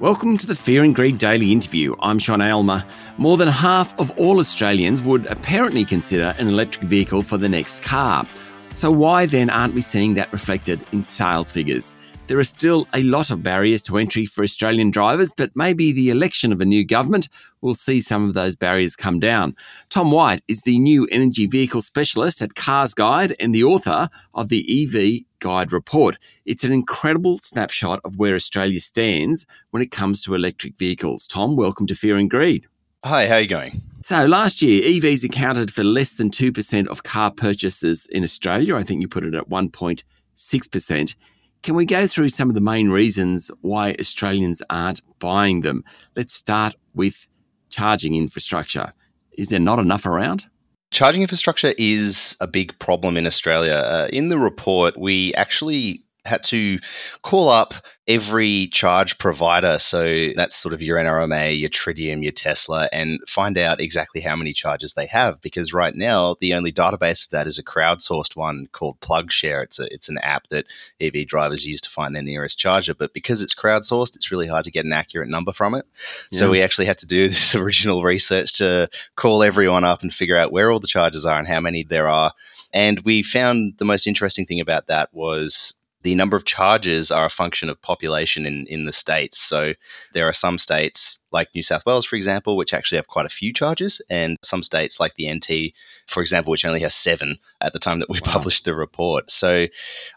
Welcome to the Fear and Greed Daily Interview. I'm Sean Aylmer. More than half of all Australians would apparently consider an electric vehicle for the next car. So, why then aren't we seeing that reflected in sales figures? There are still a lot of barriers to entry for Australian drivers, but maybe the election of a new government will see some of those barriers come down. Tom White is the new energy vehicle specialist at CarsGuide and the author of the EV Guide report. It's an incredible snapshot of where Australia stands when it comes to electric vehicles. Tom, welcome to Fear and Greed. Hi, how are you going? So last year, EVs accounted for less than 2% of car purchases in Australia. I think you put it at 1.6%. Can we go through some of the main reasons why Australians aren't buying them? Let's start with charging infrastructure. Is there not enough around? Charging infrastructure is a big problem in Australia. Uh, in the report, we actually had to call up every charge provider. So that's sort of your NRMA, your Tritium, your Tesla, and find out exactly how many charges they have. Because right now, the only database of that is a crowdsourced one called PlugShare. It's a it's an app that EV drivers use to find their nearest charger. But because it's crowdsourced, it's really hard to get an accurate number from it. Yeah. So we actually had to do this original research to call everyone up and figure out where all the charges are and how many there are. And we found the most interesting thing about that was the number of charges are a function of population in, in the states. So there are some states like New South Wales, for example, which actually have quite a few charges, and some states like the NT, for example, which only has seven at the time that we wow. published the report. So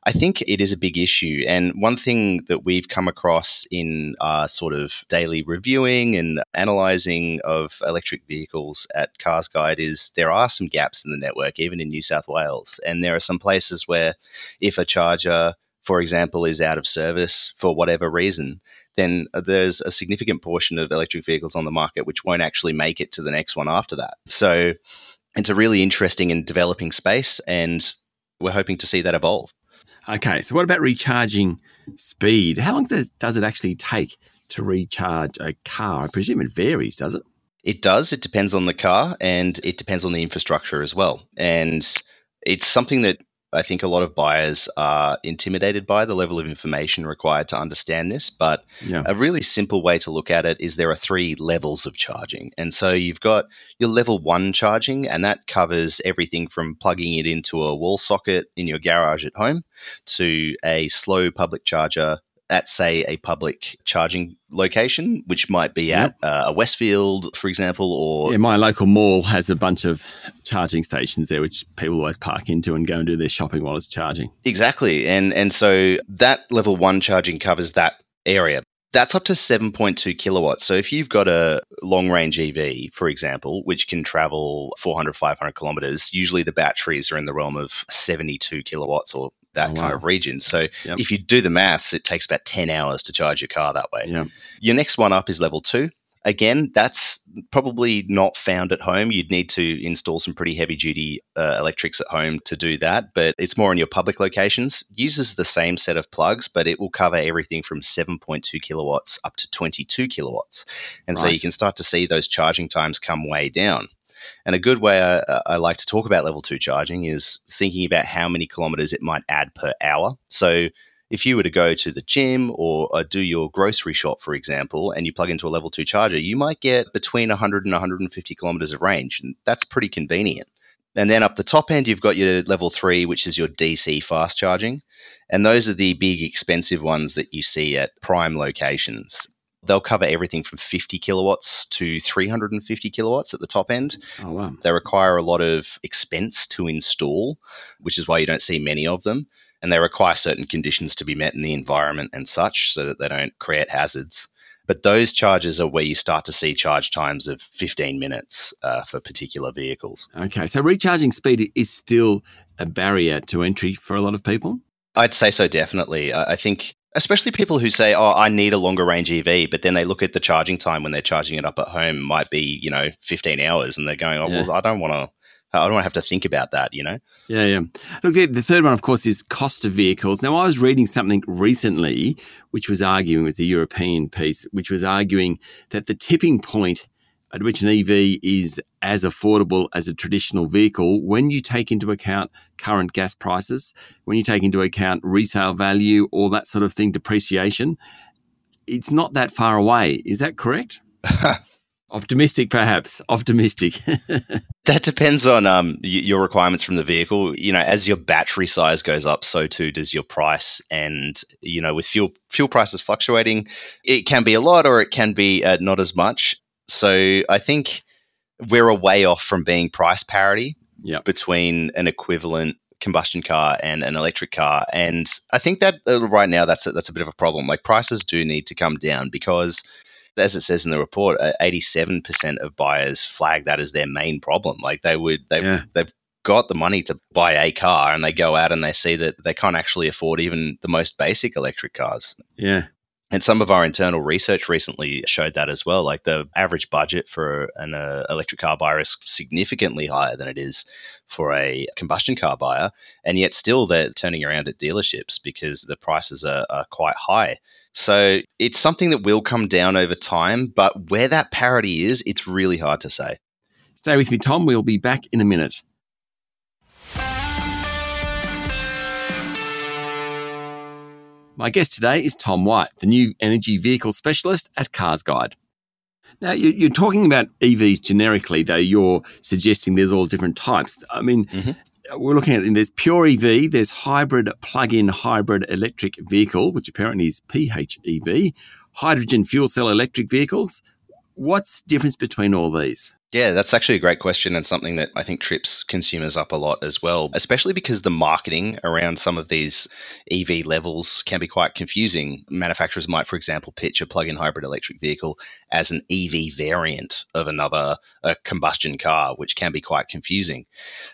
I think it is a big issue. And one thing that we've come across in our sort of daily reviewing and analyzing of electric vehicles at CarsGuide is there are some gaps in the network, even in New South Wales. And there are some places where if a charger for example, is out of service for whatever reason, then there's a significant portion of electric vehicles on the market which won't actually make it to the next one after that. So it's a really interesting and developing space, and we're hoping to see that evolve. Okay, so what about recharging speed? How long does, does it actually take to recharge a car? I presume it varies, does it? It does. It depends on the car and it depends on the infrastructure as well. And it's something that I think a lot of buyers are intimidated by the level of information required to understand this. But yeah. a really simple way to look at it is there are three levels of charging. And so you've got your level one charging, and that covers everything from plugging it into a wall socket in your garage at home to a slow public charger at, say, a public charging location, which might be at yep. uh, a Westfield, for example, or yeah, my local mall has a bunch of charging stations there, which people always park into and go and do their shopping while it's charging. Exactly, and and so that level one charging covers that area. That's up to 7.2 kilowatts. So if you've got a long range EV, for example, which can travel 400, 500 kilometers, usually the batteries are in the realm of 72 kilowatts or that oh, wow. kind of region. So yep. if you do the maths, it takes about 10 hours to charge your car that way. Yep. Your next one up is level two. Again, that's probably not found at home. You'd need to install some pretty heavy duty uh, electrics at home to do that, but it's more in your public locations. Uses the same set of plugs, but it will cover everything from 7.2 kilowatts up to 22 kilowatts. And right. so you can start to see those charging times come way down. And a good way I, I, like to talk about level two charging is thinking about how many kilometers it might add per hour. So if you were to go to the gym or uh, do your grocery shop, for example, and you plug into a level two charger, you might get between 100 and 150 kilometers of range. And that's pretty convenient. And then up the top end, you've got your level three, which is your DC fast charging. And those are the big expensive ones that you see at prime locations. They'll cover everything from 50 kilowatts to 350 kilowatts at the top end. Oh, wow. They require a lot of expense to install, which is why you don't see many of them. And they require certain conditions to be met in the environment and such so that they don't create hazards. But those charges are where you start to see charge times of 15 minutes uh, for particular vehicles. Okay, so recharging speed is still a barrier to entry for a lot of people? I'd say so, definitely. I think especially people who say, "Oh, I need a longer range EV," but then they look at the charging time when they're charging it up at home might be you know 15 hours, and they're going, "Oh, yeah. well, I don't want to." I don't want to have to think about that, you know? Yeah, yeah. Look, the, the, third one, of course, is cost of vehicles. Now, I was reading something recently which was arguing, with a European piece, which was arguing that the tipping point at which an EV is as affordable as a traditional vehicle when you take into account current gas prices, when you take into account resale value, all that sort of thing, depreciation. it's not that far away. Is that correct? Optimistic, perhaps. Optimistic. that depends on um, y- your requirements from the vehicle. You know, as your battery size goes up, so too does your price. And you know, with fuel fuel prices fluctuating, it can be a lot or it can be uh, not as much. So I think we're a way off from being price parity yep. between an equivalent combustion car and an electric car. And I think that uh, right now that's a, that's a bit of a problem. Like prices do need to come down because as it says in the report, uh, eighty-seven percent of buyers flag that as their main problem. Like they would, they yeah. they've got the money to buy a car, and they go out and they see that they can't actually afford even the most basic electric cars. Yeah. And some of our internal research recently showed that as well. Like the average budget for an uh, electric car buyer is significantly higher than it is for a combustion car buyer. And yet still they're turning around at dealerships because the prices are, are quite high. So it's something that will come down over time, but where that parity is, it's really hard to say. Stay with me, Tom. We'll be back in a minute. My guest today is Tom White, the new energy vehicle specialist at CarsGuide. Now, you're talking about EVs generically, though you're suggesting there's all different types. I mean, mm-hmm we're looking at there's pure EV, there's hybrid plug-in hybrid electric vehicle, which apparently is PHEV, hydrogen fuel cell electric vehicles. What's the difference between all these? Yeah, that's actually a great question and something that I think trips consumers up a lot as well, especially because the marketing around some of these EV levels can be quite confusing. Manufacturers might, for example, pitch a plug in hybrid electric vehicle as an EV variant of another a combustion car, which can be quite confusing.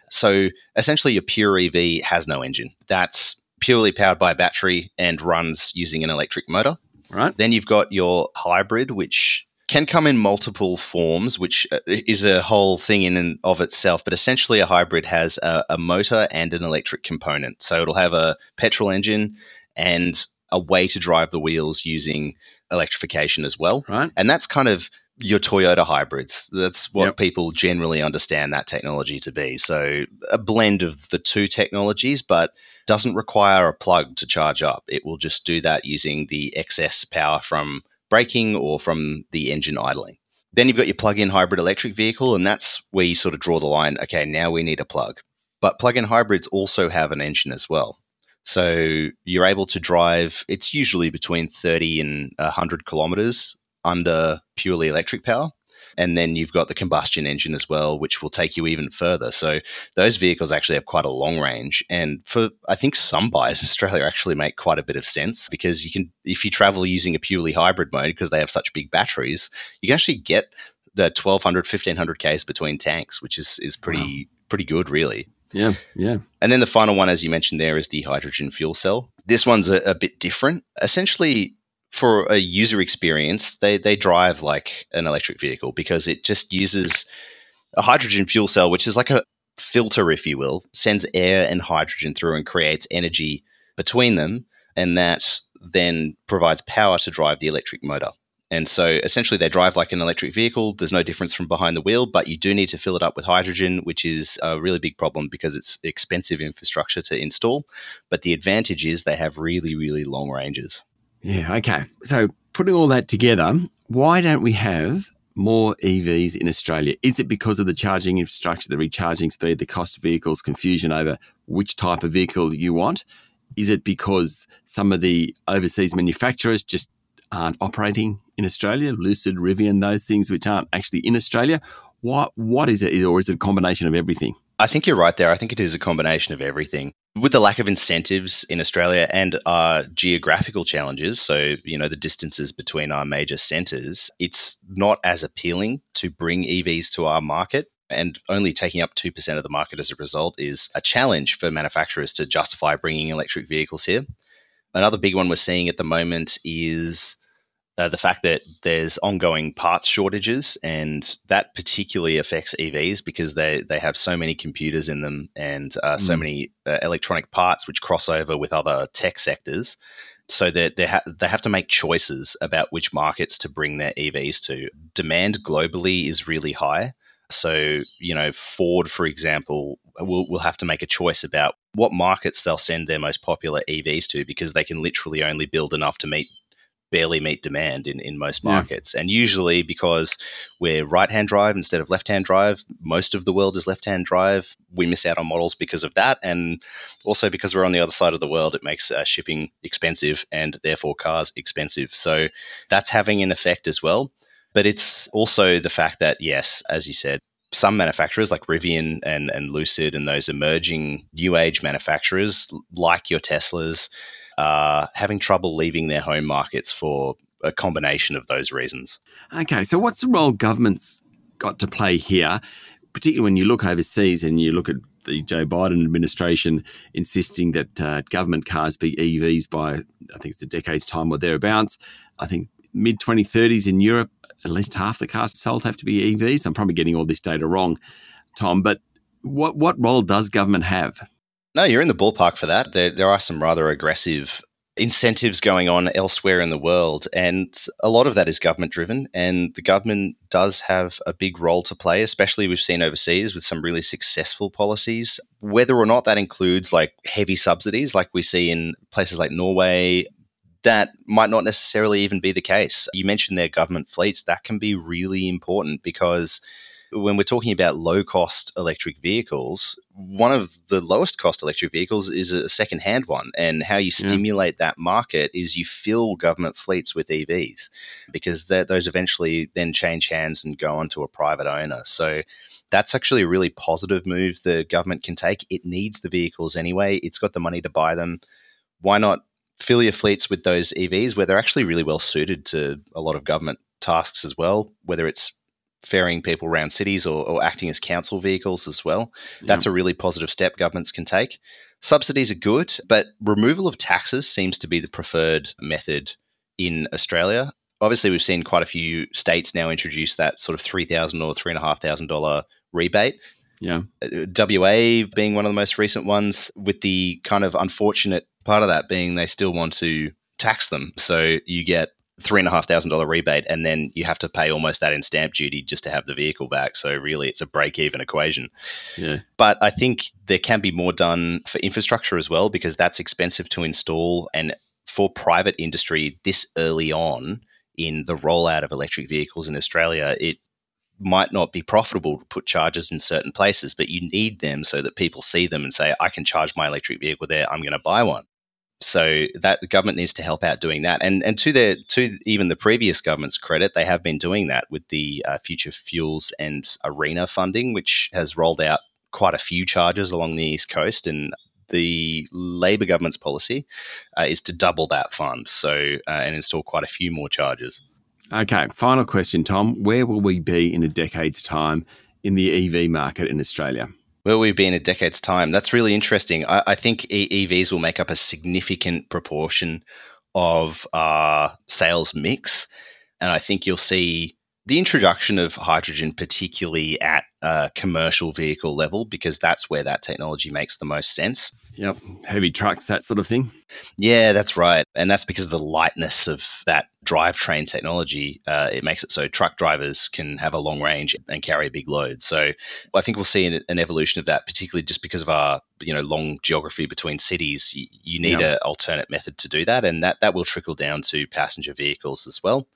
So essentially, your pure EV has no engine. That's purely powered by a battery and runs using an electric motor. Right. Then you've got your hybrid, which can come in multiple forms, which uh, is a whole thing in and of itself. But essentially, a hybrid has a, a, motor and an electric component. So it'll have a petrol engine and a way to drive the wheels using electrification as well. Right. And that's kind of your Toyota hybrids. That's what yep. people generally understand that technology to be. So a blend of the two technologies, but doesn't require a plug to charge up. It will just do that using the excess power from braking or from the engine idling. Then you've got your plug in hybrid electric vehicle, and that's where you sort of draw the line okay, now we need a plug. But plug in hybrids also have an engine as well. So you're able to drive, it's usually between 30 and 100 kilometers under purely electric power. And then you've got the combustion engine as well, which will take you even further. So those vehicles actually have quite a long range. And for, I think some buyers in Australia actually make quite a bit of sense because you can, if you travel using a purely hybrid mode, because they have such big batteries, you can actually get the 1200, 1500 Ks between tanks, which is, is pretty, wow. pretty good, really. Yeah, yeah. And then the final one, as you mentioned there, is the hydrogen fuel cell. This one's a, a bit different. Essentially, for a user experience, they, they drive like an electric vehicle because it just uses a hydrogen fuel cell, which is like a filter, if you will, sends air and hydrogen through and creates energy between them. And that then provides power to drive the electric motor. And so essentially, they drive like an electric vehicle. There's no difference from behind the wheel, but you do need to fill it up with hydrogen, which is a really big problem because it's expensive infrastructure to install. But the advantage is they have really, really long ranges. Yeah, okay. So putting all that together, why don't we have more EVs in Australia? Is it because of the charging infrastructure, the recharging speed, the cost of vehicles, confusion over which type of vehicle you want? Is it because some of the overseas manufacturers just aren't operating in Australia? Lucid, Rivian, those things which aren't actually in Australia? What what is it, or is it a combination of everything? I think you're right there. I think it is a combination of everything with the lack of incentives in Australia and our geographical challenges, so you know the distances between our major centres, it's not as appealing to bring EVs to our market. And only taking up 2% of the market as a result is a challenge for manufacturers to justify bringing electric vehicles here. Another big one we're seeing at the moment is uh, the fact that there's ongoing parts shortages, and that particularly affects EVs because they, they have so many computers in them and uh, so mm. many uh, electronic parts which cross over with other tech sectors. So that they, ha- they have to make choices about which markets to bring their EVs to. Demand globally is really high. So, you know, Ford, for example, will, will have to make a choice about what markets they'll send their most popular EVs to because they can literally only build enough to meet barely meet demand in, in most markets. Yeah. And usually because we're right hand drive instead of left hand drive, most of the world is left hand drive. We miss out on models because of that. And also because we're on the other side of the world, it makes uh, shipping expensive and therefore cars expensive. So that's having an effect as well. But it's also the fact that, yes, as you said, some manufacturers like Rivian and, and Lucid and those emerging new age manufacturers like your Teslas are having trouble leaving their home markets for a combination of those reasons. Okay, so what's the role government's got to play here, particularly when you look overseas and you look at the Joe Biden administration insisting that uh, government cars be EVs by, I think it's a decade's time or thereabouts. I think mid 2030s in Europe, at least half the cars sold have to be EVs. I'm probably getting all this data wrong, Tom, but what, what role does government have? No, you're in the ballpark for that. There, there are some rather aggressive incentives going on elsewhere in the world, and a lot of that is government driven. And the government does have a big role to play, especially we've seen overseas with some really successful policies. Whether or not that includes like heavy subsidies, like we see in places like Norway, that might not necessarily even be the case. You mentioned their government fleets, that can be really important because when we're talking about low cost electric vehicles, one of the lowest cost electric vehicles is a second hand one. And how you stimulate yeah. that market is you fill government fleets with EVs because those eventually then change hands and go on to a private owner. So that's actually a really positive move the government can take. It needs the vehicles anyway, it's got the money to buy them. Why not fill your fleets with those EVs where they're actually really well suited to a lot of government tasks as well, whether it's ferrying people around cities or, or acting as council vehicles as well. Yeah. That's a really positive step governments can take. Subsidies are good, but removal of taxes seems to be the preferred method in Australia. Obviously, we've seen quite a few states now introduce that sort of three thousand or three and a half thousand dollar rebate. Yeah. Uh, WA being one of the most recent ones, with the kind of unfortunate part of that being they still want to tax them. So you get three and a half thousand dollar rebate, and then you have to pay almost that in stamp duty just to have the vehicle back. So really, it's a break even equation. Yeah. But I think there can be more done for infrastructure as well because that's expensive to install, and for private industry this early on in the rollout of electric vehicles in Australia, it might not be profitable to put chargers in certain places, but you need them so that people see them and say, I can charge my electric vehicle there, I'm going to buy one so that the government needs to help out doing that. And and to their to even the previous government's credit, they have been doing that with the uh, future fuels and ARENA funding, which has rolled out quite a few charges along the east coast and. The Labor government's policy uh, is to double that fund, so uh, and install quite a few more charges. Okay, final question, Tom. Where will we be in a decade's time in the EV market in Australia? Where we'll be in a decade's time. That's really interesting. I, I think EVs will make up a significant proportion of our sales mix. And I think you'll see the introduction of hydrogen, particularly at a commercial vehicle level, because that's where that technology makes the most sense. Yep, heavy trucks, that sort of thing. Yeah, that's right, and that's because of the lightness of that drivetrain technology. Uh, it makes it so truck drivers can have a long range and carry a big load. So I think we'll see an, an evolution of that, particularly just because of our you know long geography between cities. You, you need yep. an alternate method to do that, and that that will trickle down to passenger vehicles as well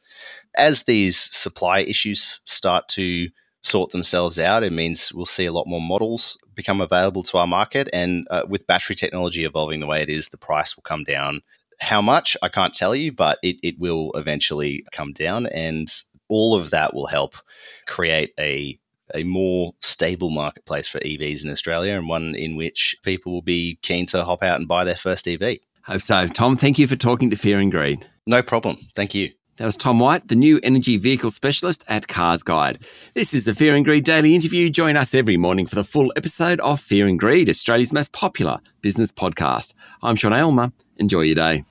as these supply issues start to sort themselves out, it means we'll see a lot more models become available to our market. And uh, with battery technology evolving the way it is, the price will come down. How much, I can't tell you, but it, it will eventually come down. And all of that will help create a a more stable marketplace for EVs in Australia and one in which people will be keen to hop out and buy their first EV. Hope so. Tom, thank you for talking to Fear and Greed. No problem. Thank you. That was Tom White, the new energy vehicle specialist at CarsGuide. This is the Fear and Greed Daily Interview. Join us every morning for the full episode of Fear and Greed, Australia's most popular business podcast. I'm Sean Aylmer. Enjoy your day.